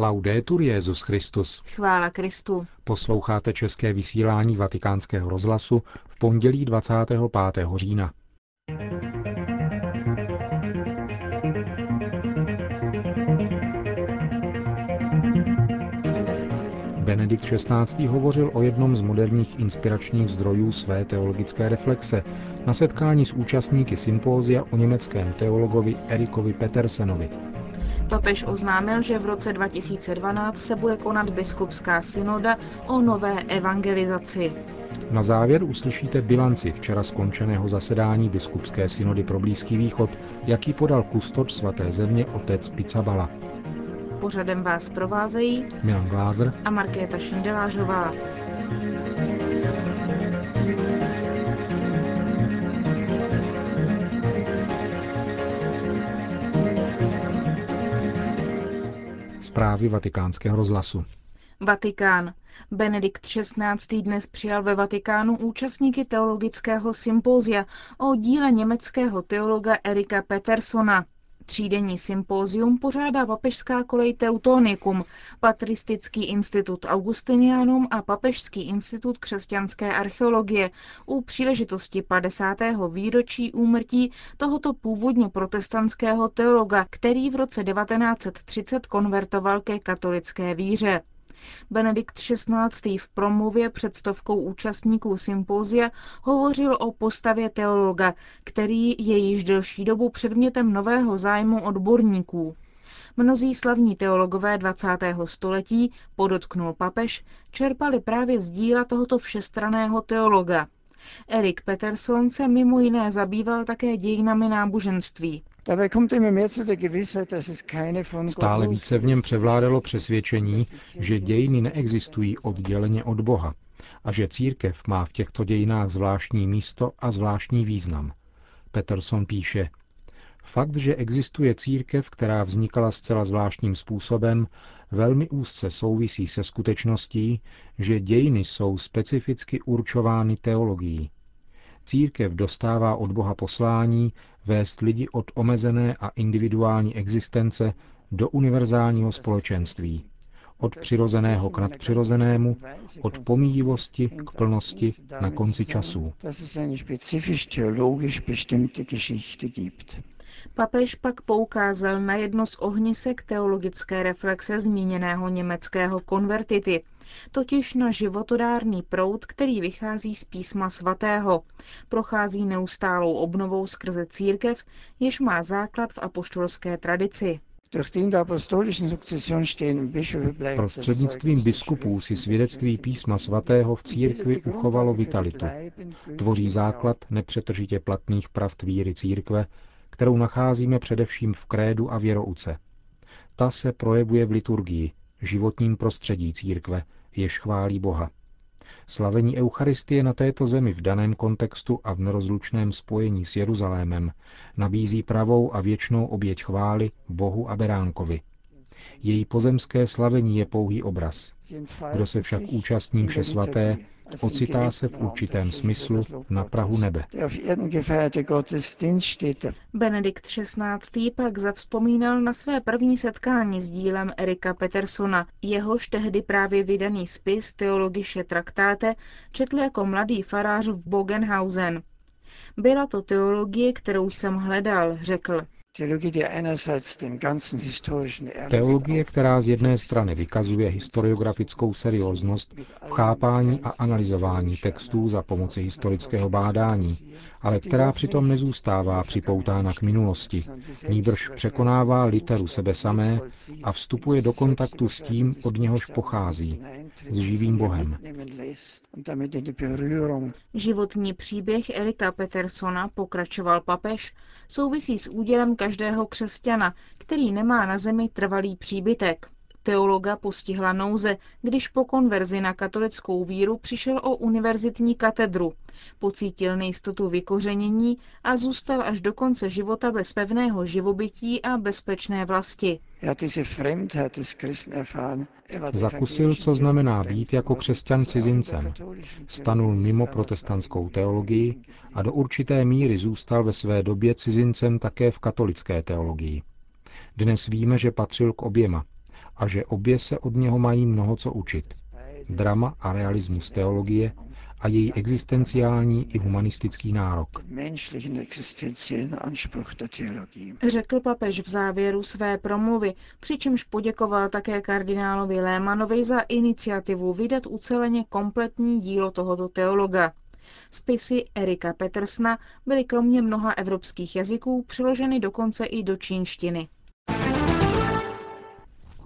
Laudetur Jezus Christus. Chvála Kristu. Posloucháte české vysílání Vatikánského rozhlasu v pondělí 25. října. Benedikt XVI. hovořil o jednom z moderních inspiračních zdrojů své teologické reflexe na setkání s účastníky sympózia o německém teologovi Erikovi Petersenovi. Papež oznámil, že v roce 2012 se bude konat biskupská synoda o nové evangelizaci. Na závěr uslyšíte bilanci včera skončeného zasedání biskupské synody pro Blízký východ, jaký podal kustod svaté země otec Picabala. Pořadem vás provázejí Milan Glázer a Markéta Šindelářová. Zprávy vatikánského rozhlasu. Vatikán. Benedikt XVI. dnes přijal ve Vatikánu účastníky teologického sympózia o díle německého teologa Erika Petersona. Třídenní sympózium pořádá papežská kolej Teutonikum, Patristický institut Augustinianum a Papežský institut křesťanské archeologie u příležitosti 50. výročí úmrtí tohoto původně protestantského teologa, který v roce 1930 konvertoval ke katolické víře. Benedikt XVI. v promluvě před stovkou účastníků sympózia hovořil o postavě teologa, který je již delší dobu předmětem nového zájmu odborníků. Mnozí slavní teologové 20. století, podotknul papež, čerpali právě z díla tohoto všestraného teologa. Erik Peterson se mimo jiné zabýval také dějinami náboženství. Stále více v něm převládalo přesvědčení, že dějiny neexistují odděleně od Boha a že církev má v těchto dějinách zvláštní místo a zvláštní význam. Peterson píše, Fakt, že existuje církev, která vznikala zcela zvláštním způsobem, velmi úzce souvisí se skutečností, že dějiny jsou specificky určovány teologií. Církev dostává od Boha poslání vést lidi od omezené a individuální existence do univerzálního společenství, od přirozeného k nadpřirozenému, od pomíjivosti k plnosti na konci časů. Papež pak poukázal na jedno z ohnisek teologické reflexe zmíněného německého konvertity, totiž na životodárný proud, který vychází z písma svatého. Prochází neustálou obnovou skrze církev, jež má základ v apoštolské tradici. Prostřednictvím biskupů si svědectví písma svatého v církvi uchovalo vitalitu. Tvoří základ nepřetržitě platných pravd víry církve, kterou nacházíme především v krédu a věrouce. Ta se projevuje v liturgii, životním prostředí církve, jež chválí Boha. Slavení Eucharistie na této zemi v daném kontextu a v nerozlučném spojení s Jeruzalémem nabízí pravou a věčnou oběť chvály Bohu a Beránkovi. Její pozemské slavení je pouhý obraz. Kdo se však účastní vše svaté, ocitá se v určitém smyslu na Prahu nebe. Benedikt XVI. pak zavzpomínal na své první setkání s dílem Erika Petersona. Jehož tehdy právě vydaný spis Teologische Traktáte četl jako mladý farář v Bogenhausen. Byla to teologie, kterou jsem hledal, řekl. Teologie, která z jedné strany vykazuje historiografickou serióznost v chápání a analyzování textů za pomoci historického bádání, ale která přitom nezůstává připoutána k minulosti, níbrž překonává literu sebe samé a vstupuje do kontaktu s tím, od něhož pochází, s živým Bohem. Životní příběh Erika Petersona, pokračoval papež, souvisí s údělem každého křesťana, který nemá na zemi trvalý příbytek. Teologa postihla nouze, když po konverzi na katolickou víru přišel o univerzitní katedru. Pocítil nejistotu vykořenění a zůstal až do konce života bez pevného živobytí a bezpečné vlasti. Zakusil, co znamená být jako křesťan cizincem. Stanul mimo protestantskou teologii a do určité míry zůstal ve své době cizincem také v katolické teologii. Dnes víme, že patřil k oběma a že obě se od něho mají mnoho co učit. Drama a realismus teologie a její existenciální i humanistický nárok. Řekl papež v závěru své promluvy, přičemž poděkoval také kardinálovi Lémanovi za iniciativu vydat uceleně kompletní dílo tohoto teologa. Spisy Erika Petersna byly kromě mnoha evropských jazyků přeloženy dokonce i do čínštiny.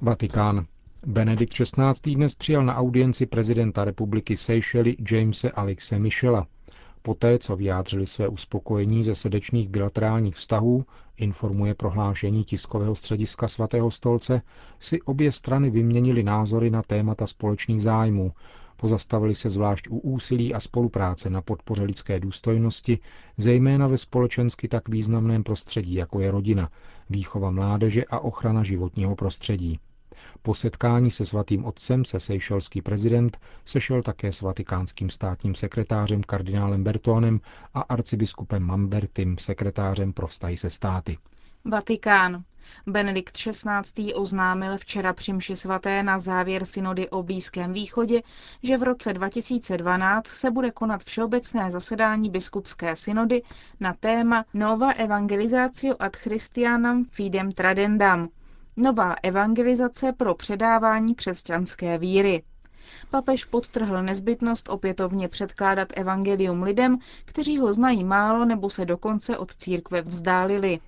Vatikán. Benedikt XVI. dnes přijal na audienci prezidenta republiky Seychely Jamese Alexe Michela. Poté, co vyjádřili své uspokojení ze srdečných bilaterálních vztahů, informuje prohlášení tiskového střediska svatého stolce, si obě strany vyměnili názory na témata společných zájmů, pozastavili se zvlášť u úsilí a spolupráce na podpoře lidské důstojnosti, zejména ve společensky tak významném prostředí, jako je rodina, výchova mládeže a ochrana životního prostředí. Po setkání se svatým otcem se sejšelský prezident sešel také s vatikánským státním sekretářem kardinálem Bertónem a arcibiskupem Mambertim, sekretářem pro vztahy se státy. Vatikán. Benedikt XVI. oznámil včera při mši svaté na závěr synody o Blízkém východě, že v roce 2012 se bude konat všeobecné zasedání biskupské synody na téma Nova Evangelizatio ad Christianam fidem tradendam, Nová evangelizace pro předávání křesťanské víry. Papež podtrhl nezbytnost opětovně předkládat evangelium lidem, kteří ho znají málo nebo se dokonce od církve vzdálili.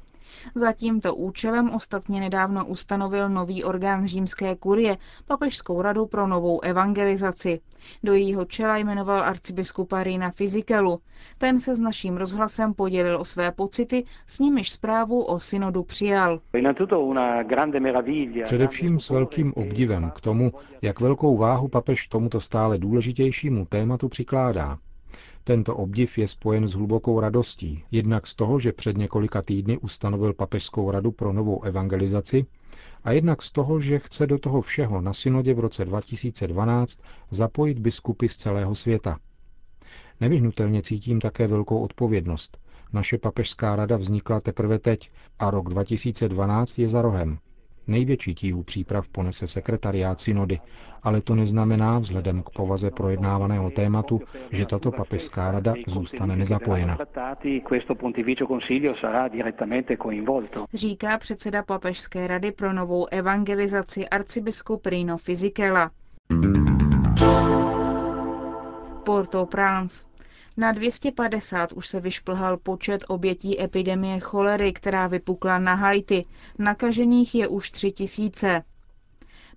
Za tímto účelem ostatně nedávno ustanovil nový orgán římské kurie, Papežskou radu pro novou evangelizaci. Do jejího čela jmenoval arcibiskupa Rina Fizikelu. Ten se s naším rozhlasem podělil o své pocity, s nimiž zprávu o synodu přijal. Především s velkým obdivem k tomu, jak velkou váhu papež tomuto stále důležitějšímu tématu přikládá. Tento obdiv je spojen s hlubokou radostí, jednak z toho, že před několika týdny ustanovil Papežskou radu pro novou evangelizaci, a jednak z toho, že chce do toho všeho na synodě v roce 2012 zapojit biskupy z celého světa. Nevyhnutelně cítím také velkou odpovědnost. Naše papežská rada vznikla teprve teď a rok 2012 je za rohem. Největší tíhu příprav ponese sekretariát synody, ale to neznamená vzhledem k povaze projednávaného tématu, že tato papežská rada zůstane nezapojena. Říká předseda papežské rady pro novou evangelizaci arcibiskup Rino Fizikela. Port-au-Prince. Na 250 už se vyšplhal počet obětí epidemie cholery, která vypukla na Haiti. Nakažených je už 3 tisíce.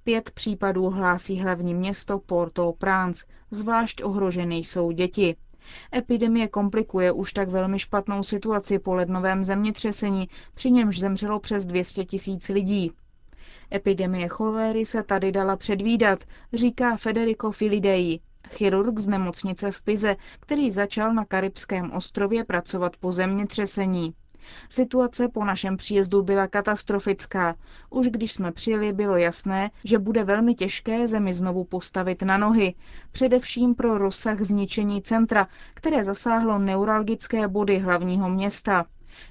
Pět případů hlásí hlavní město Port-au-Prince, zvlášť ohrožené jsou děti. Epidemie komplikuje už tak velmi špatnou situaci po lednovém zemětřesení, při němž zemřelo přes 200 tisíc lidí. Epidemie cholery se tady dala předvídat, říká Federico Filidei, chirurg z nemocnice v Pize, který začal na Karibském ostrově pracovat po zemětřesení. Situace po našem příjezdu byla katastrofická. Už když jsme přijeli, bylo jasné, že bude velmi těžké zemi znovu postavit na nohy. Především pro rozsah zničení centra, které zasáhlo neuralgické body hlavního města.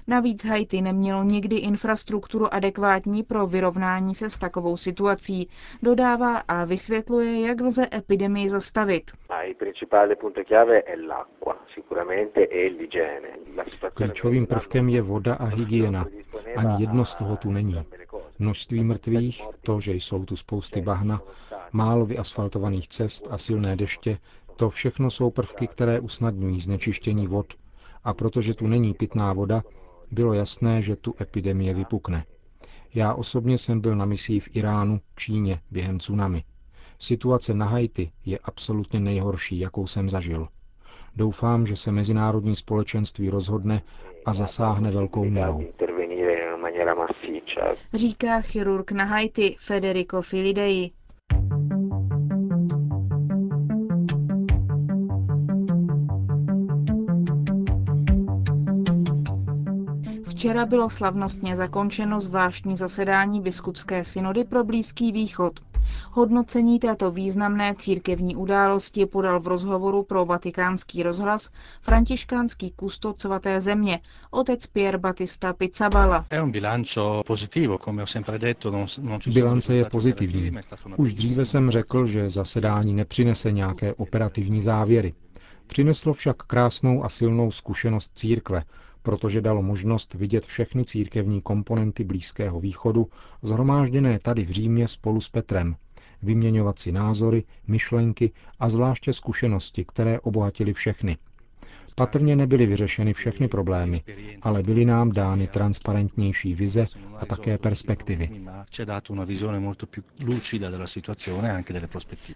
Navíc Haiti nemělo nikdy infrastrukturu adekvátní pro vyrovnání se s takovou situací. Dodává a vysvětluje, jak lze epidemii zastavit. Klíčovým prvkem je voda a hygiena. Ani jedno z toho tu není. Množství mrtvých, to, že jsou tu spousty bahna, málo vyasfaltovaných cest a silné deště, to všechno jsou prvky, které usnadňují znečištění vod. A protože tu není pitná voda, bylo jasné, že tu epidemie vypukne. Já osobně jsem byl na misii v Iránu, Číně během tsunami. Situace na Haiti je absolutně nejhorší, jakou jsem zažil. Doufám, že se mezinárodní společenství rozhodne a zasáhne velkou měrou. Říká chirurg na Haiti Federico Filidei. Včera bylo slavnostně zakončeno zvláštní zasedání biskupské synody pro Blízký východ. Hodnocení této významné církevní události podal v rozhovoru pro vatikánský rozhlas františkánský kustod svaté země, otec Pier Battista Pizzabala. Bilance je pozitivní. Už dříve jsem řekl, že zasedání nepřinese nějaké operativní závěry. Přineslo však krásnou a silnou zkušenost církve, protože dalo možnost vidět všechny církevní komponenty Blízkého východu, zhromážděné tady v Římě spolu s Petrem, vyměňovat si názory, myšlenky a zvláště zkušenosti, které obohatily všechny. Patrně nebyly vyřešeny všechny problémy, ale byly nám dány transparentnější vize a také perspektivy.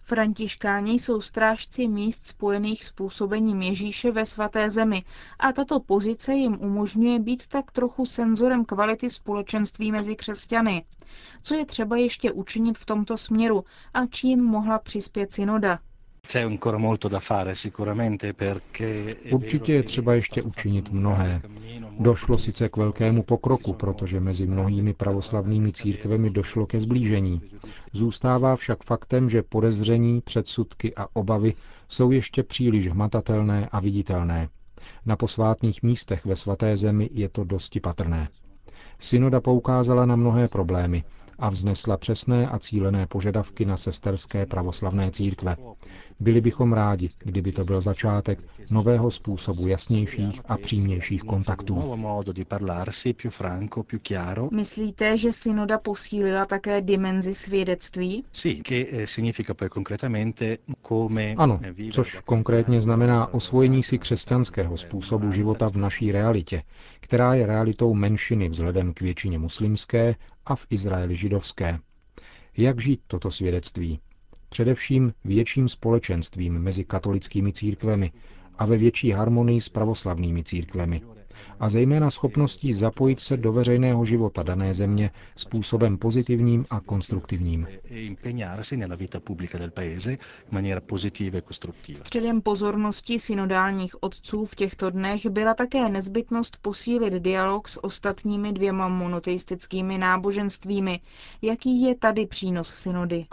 Františkáni jsou strážci míst spojených s působením Ježíše ve svaté zemi a tato pozice jim umožňuje být tak trochu senzorem kvality společenství mezi křesťany. Co je třeba ještě učinit v tomto směru a čím mohla přispět synoda? Určitě je třeba ještě učinit mnohé. Došlo sice k velkému pokroku, protože mezi mnohými pravoslavnými církvemi došlo ke zblížení. Zůstává však faktem, že podezření, předsudky a obavy jsou ještě příliš hmatatelné a viditelné. Na posvátných místech ve svaté zemi je to dosti patrné. Synoda poukázala na mnohé problémy, a vznesla přesné a cílené požadavky na sesterské pravoslavné církve. Byli bychom rádi, kdyby to byl začátek nového způsobu jasnějších a přímějších kontaktů. Myslíte, že synoda posílila také dimenzi svědectví? Eh, ano, což konkrétně znamená osvojení si křesťanského způsobu života v naší realitě, která je realitou menšiny vzhledem k většině muslimské a v Izraeli židovské. Jak žít toto svědectví? Především větším společenstvím mezi katolickými církvemi a ve větší harmonii s pravoslavnými církvemi, a zejména schopností zapojit se do veřejného života dané země způsobem pozitivním a konstruktivním. Středem pozornosti synodálních otců v těchto dnech byla také nezbytnost posílit dialog s ostatními dvěma monoteistickými náboženstvími. Jaký je tady přínos synody?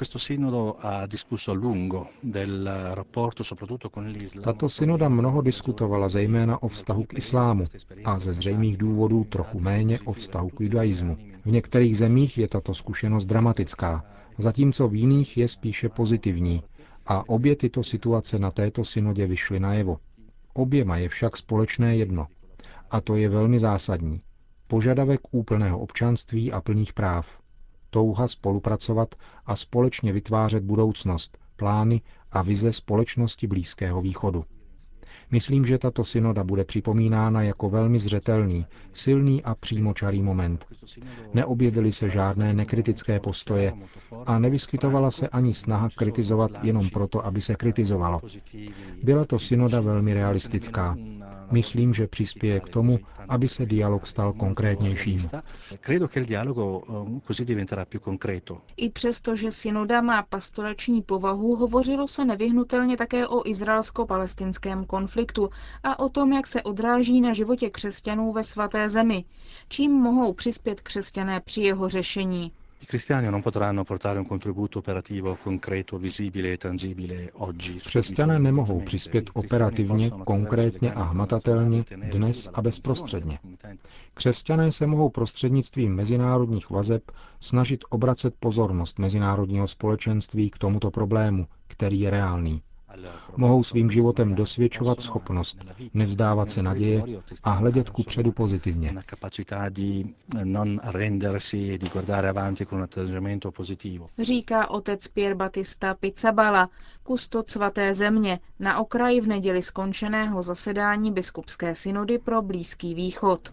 Tato synoda mnoho diskutovala zejména o vztahu k islámu a ze zřejmých důvodů trochu méně o vztahu k judaismu. V některých zemích je tato zkušenost dramatická, zatímco v jiných je spíše pozitivní a obě tyto situace na této synodě vyšly najevo. Oběma je však společné jedno. A to je velmi zásadní. Požadavek úplného občanství a plných práv. Touha spolupracovat a společně vytvářet budoucnost, plány a vize společnosti Blízkého východu. Myslím, že tato synoda bude připomínána jako velmi zřetelný, silný a přímočarý moment. Neobjevily se žádné nekritické postoje a nevyskytovala se ani snaha kritizovat jenom proto, aby se kritizovalo. Byla to synoda velmi realistická. Myslím, že přispěje k tomu, aby se dialog stal konkrétnějším. I přesto, že synoda má pastorační povahu, hovořilo se nevyhnutelně také o izraelsko-palestinském konfliktu a o tom, jak se odráží na životě křesťanů ve svaté zemi, čím mohou přispět křesťané při jeho řešení. I cristiani non potranno portare un contributo operativo concreto, visibile e tangibile oggi. Křesťané nemohou přispět operativně, konkrétně a hmatatelně dnes a bezprostředně. Křesťané se mohou prostřednictvím mezinárodních vazeb snažit obracet pozornost mezinárodního společenství k tomuto problému, který je reálný. Mohou svým životem dosvědčovat schopnost nevzdávat se naděje a hledět ku předu pozitivně. Říká otec Pier Battista Pizzabala, kustod svaté země, na okraji v neděli skončeného zasedání biskupské synody pro Blízký východ.